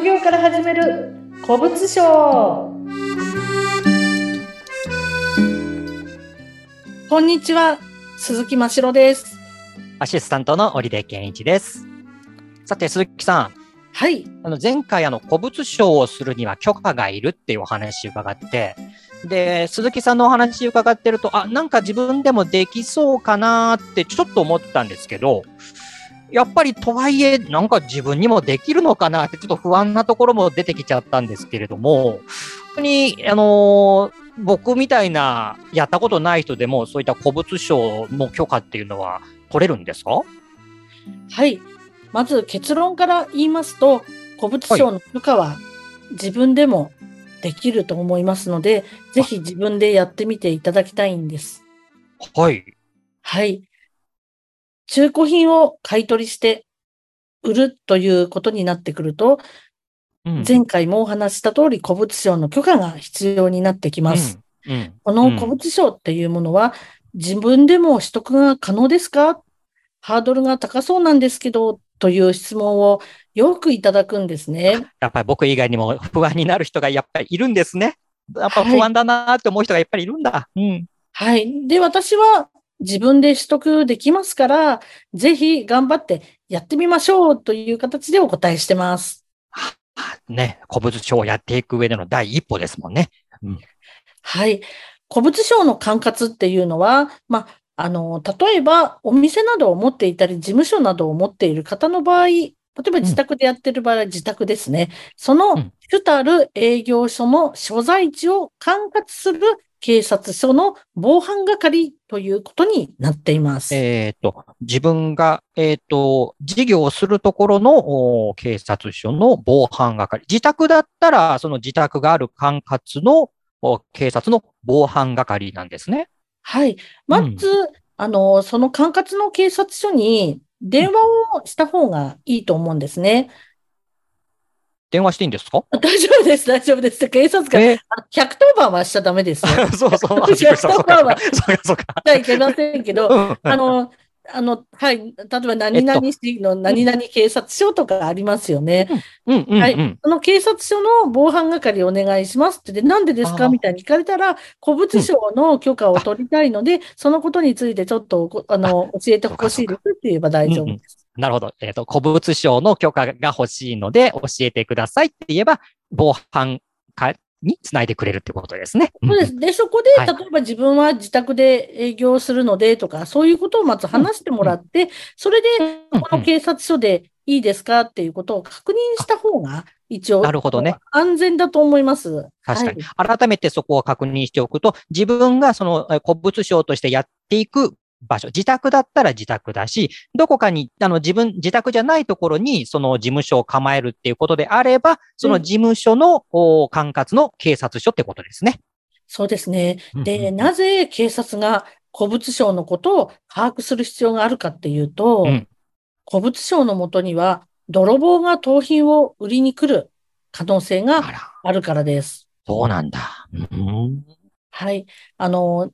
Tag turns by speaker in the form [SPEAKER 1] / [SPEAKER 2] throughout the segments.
[SPEAKER 1] 副業から始める古物商。こんにちは鈴木真城です。
[SPEAKER 2] アシスタントの織出健一です。さて鈴木さん。
[SPEAKER 1] はい。
[SPEAKER 2] あの前回あの古物商をするには許可がいるっていうお話伺って。で、鈴木さんのお話伺ってると、あ、なんか自分でもできそうかなってちょっと思ったんですけど、やっぱりとはいえ、なんか自分にもできるのかなってちょっと不安なところも出てきちゃったんですけれども、本当に、あのー、僕みたいなやったことない人でもそういった古物商の許可っていうのは取れるんですか？
[SPEAKER 1] はい。まず結論から言いますと、古物商の許可は自分でもできると思いますので、ぜひ自分でやってみていただきたいんです。
[SPEAKER 2] はい。
[SPEAKER 1] はい。中古品を買い取りして売るということになってくると、うん、前回もお話した通り古物商の許可が必要になってきます。うんうん、この古物商っていうものは、自分でも取得が可能ですか？ハードルが高そうなんですけど、という質問をよくいただくんですね。
[SPEAKER 2] やっぱり僕以外にも不安になる人がやっぱりいるんですね。やっぱ不安だなって思う人がやっぱりいるんだ。は
[SPEAKER 1] い、うん。はい。で、私は自分で取得できますから、ぜひ頑張ってやってみましょうという形でお答えしてます。
[SPEAKER 2] ね、古物商をやっていく上での第一歩ですもんね。
[SPEAKER 1] うん、はい。古物商の管轄っていうのは、まあ、あの、例えば、お店などを持っていたり、事務所などを持っている方の場合、例えば自宅でやってる場合は自宅ですね。その主たる営業所の所在地を管轄する警察署の防犯係ということになっています。
[SPEAKER 2] えっ、ー、と、自分が、えっ、ー、と、事業をするところの警察署の防犯係。自宅だったら、その自宅がある管轄の警察の防犯係なんですね。
[SPEAKER 1] はい。まず、うん、あの、その管轄の警察署に電話をした方がいいと思うんですね。
[SPEAKER 2] 電話していいんですか？
[SPEAKER 1] 大丈夫です、大丈夫です。警察官、110番はしちゃダメですよ。
[SPEAKER 2] そうそう。
[SPEAKER 1] 110番はしちゃいけませんけど、あの、あの、はい。例えば、何々市の何々警察署とかありますよね。はい。その警察署の防犯係お願いしますってで、なんでですか？みたいに聞かれたら、古物商の許可を取りたいので、そのことについてちょっと、あの、教えてほしいですって言えば大丈夫です。
[SPEAKER 2] なるほど。えっ、と、古物商の許可が欲しいので、教えてくださいって言えば、防犯につないでくれるってことですね。
[SPEAKER 1] そうです。で、そこで、例えば自分は自宅で営業するのでとか、そういうことをまず話してもらって、それで、この警察署でいいですかっていうことを確認した方が、一応、
[SPEAKER 2] なるほどね。
[SPEAKER 1] 安全だと思います。
[SPEAKER 2] 確かに。はい、改めてそこを確認しておくと、自分がその古物商としてやっていく場所、自宅だったら自宅だし、どこかに、あの、自分、自宅じゃないところに、その事務所を構えるっていうことであれば、その事務所の、うん、管轄の警察署ってことですね。
[SPEAKER 1] そうですね。で、なぜ警察が古物商のことを把握する必要があるかっていうと、うん、古物商のもとには、泥棒が盗品を売りに来る可能性があるからです。
[SPEAKER 2] そうなんだ。うん、
[SPEAKER 1] はい。あの、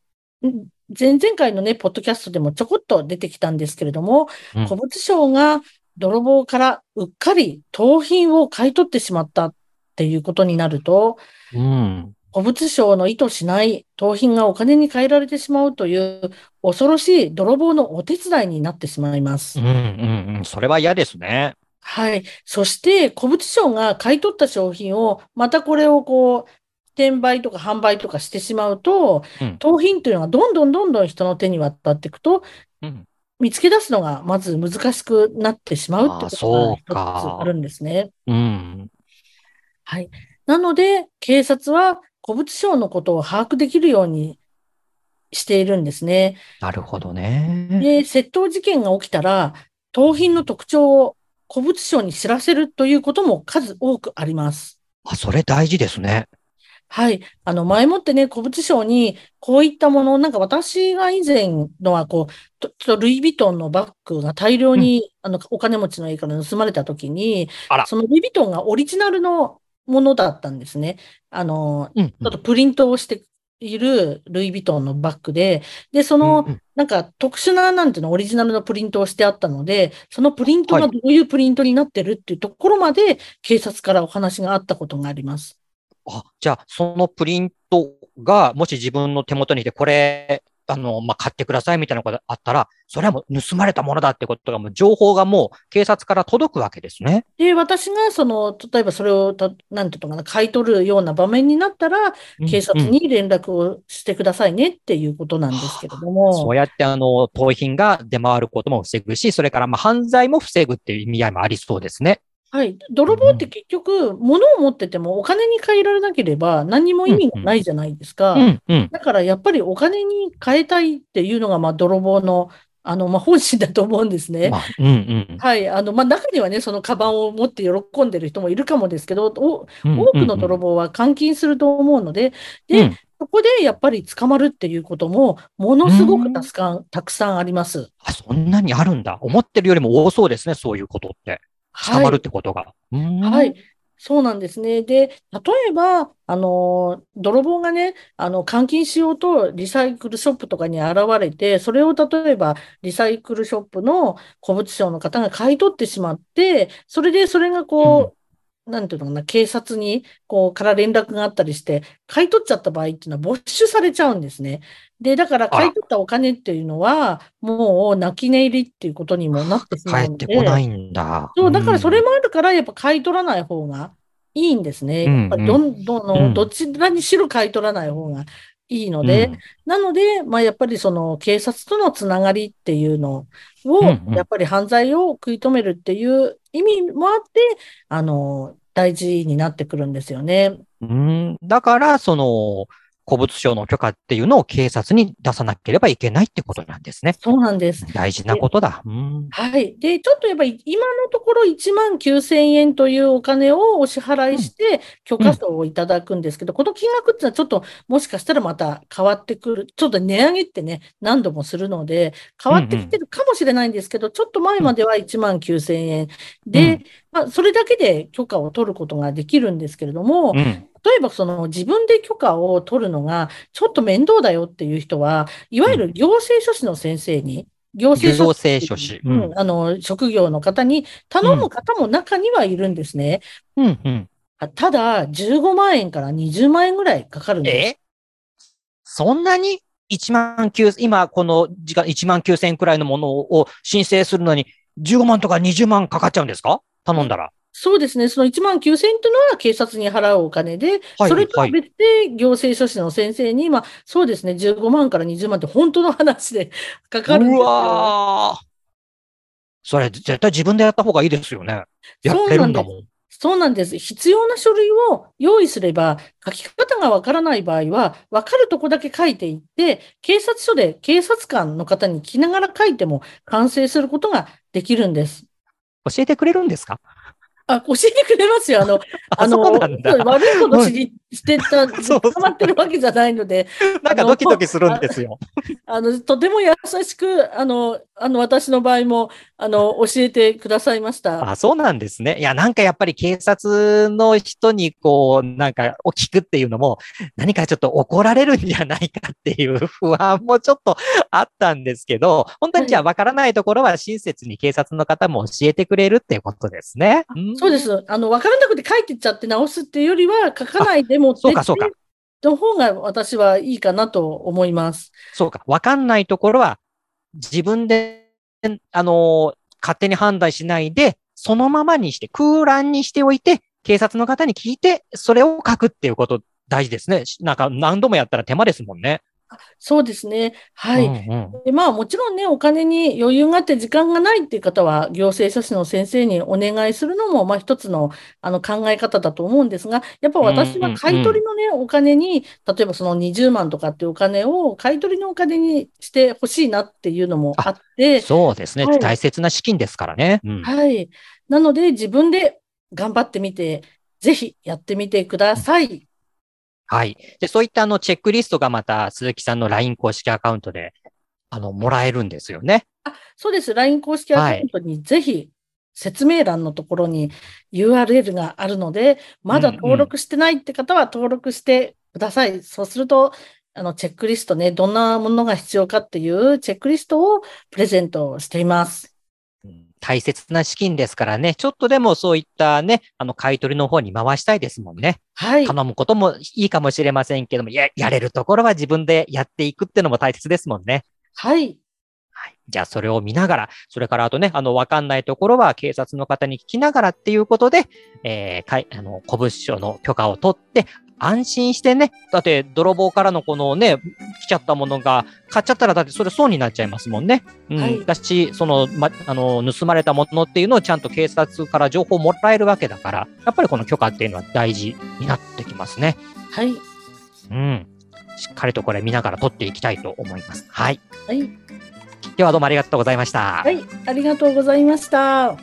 [SPEAKER 1] 前々回のね、ポッドキャストでもちょこっと出てきたんですけれども、うん、古物商が泥棒からうっかり盗品を買い取ってしまったっていうことになると、うん、古物商の意図しない盗品がお金に換えられてしまうという恐ろしい泥棒のお手伝いになってしまいます。
[SPEAKER 2] うんうんうん。それは嫌ですね。
[SPEAKER 1] はい。そして、古物商が買い取った商品を、またこれをこう、転売とか販売とかしてしまうと、うん、盗品というのがどんどんどんどん人の手に渡っていくと、うん、見つけ出すのがまず難しくなってしまうってことが一つあるんですね。うん、はい。なので、警察は古物商のことを把握できるようにしているんですね。
[SPEAKER 2] なるほどね。
[SPEAKER 1] で、窃盗事件が起きたら、盗品の特徴を古物商に知らせるということも数多くあります。
[SPEAKER 2] あ、それ大事ですね。
[SPEAKER 1] はい。あの、前もってね、古物商に、こういったもの、なんか私が以前のは、こう、ちょっとルイ・ヴィトンのバッグが大量に、うん、あの、お金持ちの家から盗まれたときに、そのルイ・ヴィトンがオリジナルのものだったんですね。あの、うんうん、ちょっとプリントをしているルイ・ヴィトンのバッグで、で、その、
[SPEAKER 2] うんうん
[SPEAKER 1] なんか特殊な、なんていうの、オリジナルのプリントをしてあったので、そのプリントがどういうプリントになってるっていうところまで、警察からお話があったことがあります。
[SPEAKER 2] あ、じゃあ、そのプリントが、もし自分の手元にいて、これ、あの、まあ、買ってくださいみたいなことがあったら、それはもう盗まれたものだってことが、もう情報がもう警察から届くわけですね。
[SPEAKER 1] で、私が、その、例えばそれをた、なんていうのかな、買い取るような場面になったら、警察
[SPEAKER 2] うん
[SPEAKER 1] に連絡をしてくださいねっていうことなんですけれども。
[SPEAKER 2] そうやって、あの、盗品が出回ることも防ぐし、それから、まあ、犯罪も防ぐっていう意味合いもありそうですね。
[SPEAKER 1] はい。泥棒って結局、物を持っててもお金に換えられなければ何にも意味がないじゃないですか。
[SPEAKER 2] うん、うん。
[SPEAKER 1] だからやっぱりお金に変えたいっていうのが、まあ、泥棒の、あの、まあ、本心だと思うんですね。
[SPEAKER 2] まあ、うん、うん。
[SPEAKER 1] はい。あの、まあ、中にはね、そのカバンを持って喜んでる人もいるかもですけど、多くの泥棒は換金すると思うので、で
[SPEAKER 2] うん、
[SPEAKER 1] そこでやっぱり捕まるっていうことも、ものすごくたくさん、たくさんあります。
[SPEAKER 2] あ、そんなにあるんだ。思ってるよりも多そうですね、そういうことって。捕まるってことが。うん
[SPEAKER 1] はい。そうなんですね。で、例えば、あの、泥棒がね、あの、換金しようとリサイクルショップとかに現れて、それを例えばリサイクルショップの古物商の方が買い取ってしまって、それでそれがこう、なんていうのかな、警察に、こう、から連絡があったりして、買い取っちゃった場合っていうのは没収されちゃうんですね。で、だから買い取ったお金っていうのは、もう泣き寝入りっていうことにもなってしまう
[SPEAKER 2] 帰っ
[SPEAKER 1] ので。
[SPEAKER 2] てこないんだ。
[SPEAKER 1] そう、だからそれ
[SPEAKER 2] も、
[SPEAKER 1] もあるから、やっぱ買い取らない方がいいんですね。
[SPEAKER 2] うん
[SPEAKER 1] やっぱりどんどんどちらにしろ買い取らない方がいいので、なので、まあやっぱりその警察とのつながりっていうのを、
[SPEAKER 2] うんうん
[SPEAKER 1] やっぱり犯罪を食い止めるっていう意味もあって、あの、大事になってくるんですよね。
[SPEAKER 2] うん、だから、その、古物商の許可っていうのを警察に出さなければいけないってことなんですね。
[SPEAKER 1] そうなんです。
[SPEAKER 2] 大事なことだ。うん。
[SPEAKER 1] はい。で、ちょっとやっぱり今のところ1万9000円というお金をお支払いして許可証をいただくんですけど、この金額っていうのはちょっともしかしたらまた変わってくる。ちょっと値上げってね、何度もするので、変わってきてるかもしれないんですけど、ちょっと前までは1万9000円で、
[SPEAKER 2] うん
[SPEAKER 1] まあ、それだけで許可を取ることができるんですけれども、
[SPEAKER 2] うん。
[SPEAKER 1] 例えばその自分で許可を取るのがちょっと面倒だよっていう人は、いわゆる行政書士の先生に、行政
[SPEAKER 2] 行
[SPEAKER 1] 書士。
[SPEAKER 2] う
[SPEAKER 1] うん
[SPEAKER 2] ん。
[SPEAKER 1] あの、職業の方に頼む方も中にはいるんですね。
[SPEAKER 2] うん。うん。
[SPEAKER 1] あただ、15万円から20万円ぐらいかかるんです。
[SPEAKER 2] え？そんなに？1万9、今この時間1万9000円くらいのものを申請するのに15万とか20万かかっちゃうんですか？頼んだら。
[SPEAKER 1] そうですね。その1万9000円というのは警察に払うお金で、
[SPEAKER 2] はい
[SPEAKER 1] それとは別で行政書士の先生に、まあ、そうですね、15万から20万って本当の話で かかるんです
[SPEAKER 2] う
[SPEAKER 1] よ。
[SPEAKER 2] わーそれ絶対自分でやった方がいいですよね。やってるんだもん。
[SPEAKER 1] そうなんです。必要な書類を用意すれば、書き方がわからない場合は、わかるとこだけ書いていって、警察署で警察官の方に聞きながら書いても完成することができるんです。
[SPEAKER 2] 教えてくれるんですか？
[SPEAKER 1] あ、教えてくれますよ。あの、あの。悪いことしにしてた、捕まってるわけじゃないので、
[SPEAKER 2] なんかドキドキするんですよ。
[SPEAKER 1] あの、とても優しく、あの、あの、私の場合も、あの、教えてくださいました。
[SPEAKER 2] あ、そうなんですね。いや、なんかやっぱり警察の人にこう、なんかを聞くっていうのも、何かちょっと怒られるんじゃないかっていう不安もちょっとあったんですけど、本当にじゃあ分からないところは親切に警察の方も教えてくれるっていうことですね。ん
[SPEAKER 1] そうで。す。あの、わからなくて書いてっちゃって直すっていうよりは、書かないで持って
[SPEAKER 2] そうか、そうか。
[SPEAKER 1] の方が私はいいかなと思います。
[SPEAKER 2] そうか。分かんないところは、自分で、あのー勝手に判断しないで、そのままにして、空欄にしておいて、警察の方に聞いて、それを書くっていうこと大事ですね。なんか何度もやったら手間ですもんね。
[SPEAKER 1] そうですね。はい。
[SPEAKER 2] うんうん
[SPEAKER 1] でまあもちろんね、お金に余裕があって時間がないっていう方は、行政書士の先生にお願いするのも、まあ一つのあの考え方だと思うんですが、やっぱ私は買い取りのね、お金に、例えばその20万とかっていうお金を買い取りのお金にしてほしいなっていうのもあって、
[SPEAKER 2] そうですね、
[SPEAKER 1] はい
[SPEAKER 2] 大切な資金ですからね。うん
[SPEAKER 1] はい。なので自分で頑張ってみて、ぜひやってみてください。
[SPEAKER 2] はい。で、そういったあのチェックリストがまた鈴木さんの LINE 公式アカウントで、あの、もらえるんですよね。
[SPEAKER 1] あそうです。LINE 公式アカウントにぜひ説明欄のところに URL があるので、まだ登録してないって方は登録してください。そうすると、あの、チェックリストね、どんなものが必要かっていうチェックリストをプレゼントしています。
[SPEAKER 2] 大切な資金ですからね、ちょっとでもそういったね、あの、買い取りの方に回したいですもんね。
[SPEAKER 1] はい。
[SPEAKER 2] 頼むこともいいかもしれませんけども、や、やれるところは自分でやっていくっていうのも大切ですもんね。
[SPEAKER 1] はい。
[SPEAKER 2] はい。じゃあ、それを見ながら、それからあとね、あの、わかんないところは警察の方に聞きながらっていうことで、えー、かい、あの、古物商の許可を取って、安心してね、だって泥棒からのこのね、来ちゃったものが買っちゃったらだってそれ損になっちゃいますもんね。うん。はい、だし、その、ま、あの、盗まれたものっていうのをちゃんと警察から情報をもらえるわけだから、やっぱりこの許可っていうのは大事になってきますね。
[SPEAKER 1] はい。
[SPEAKER 2] うん。しっかりとこれ見ながら取っていきたいと思います。はい。
[SPEAKER 1] はい。
[SPEAKER 2] ではどうもありがとうございました。
[SPEAKER 1] はい。ありがとうございました。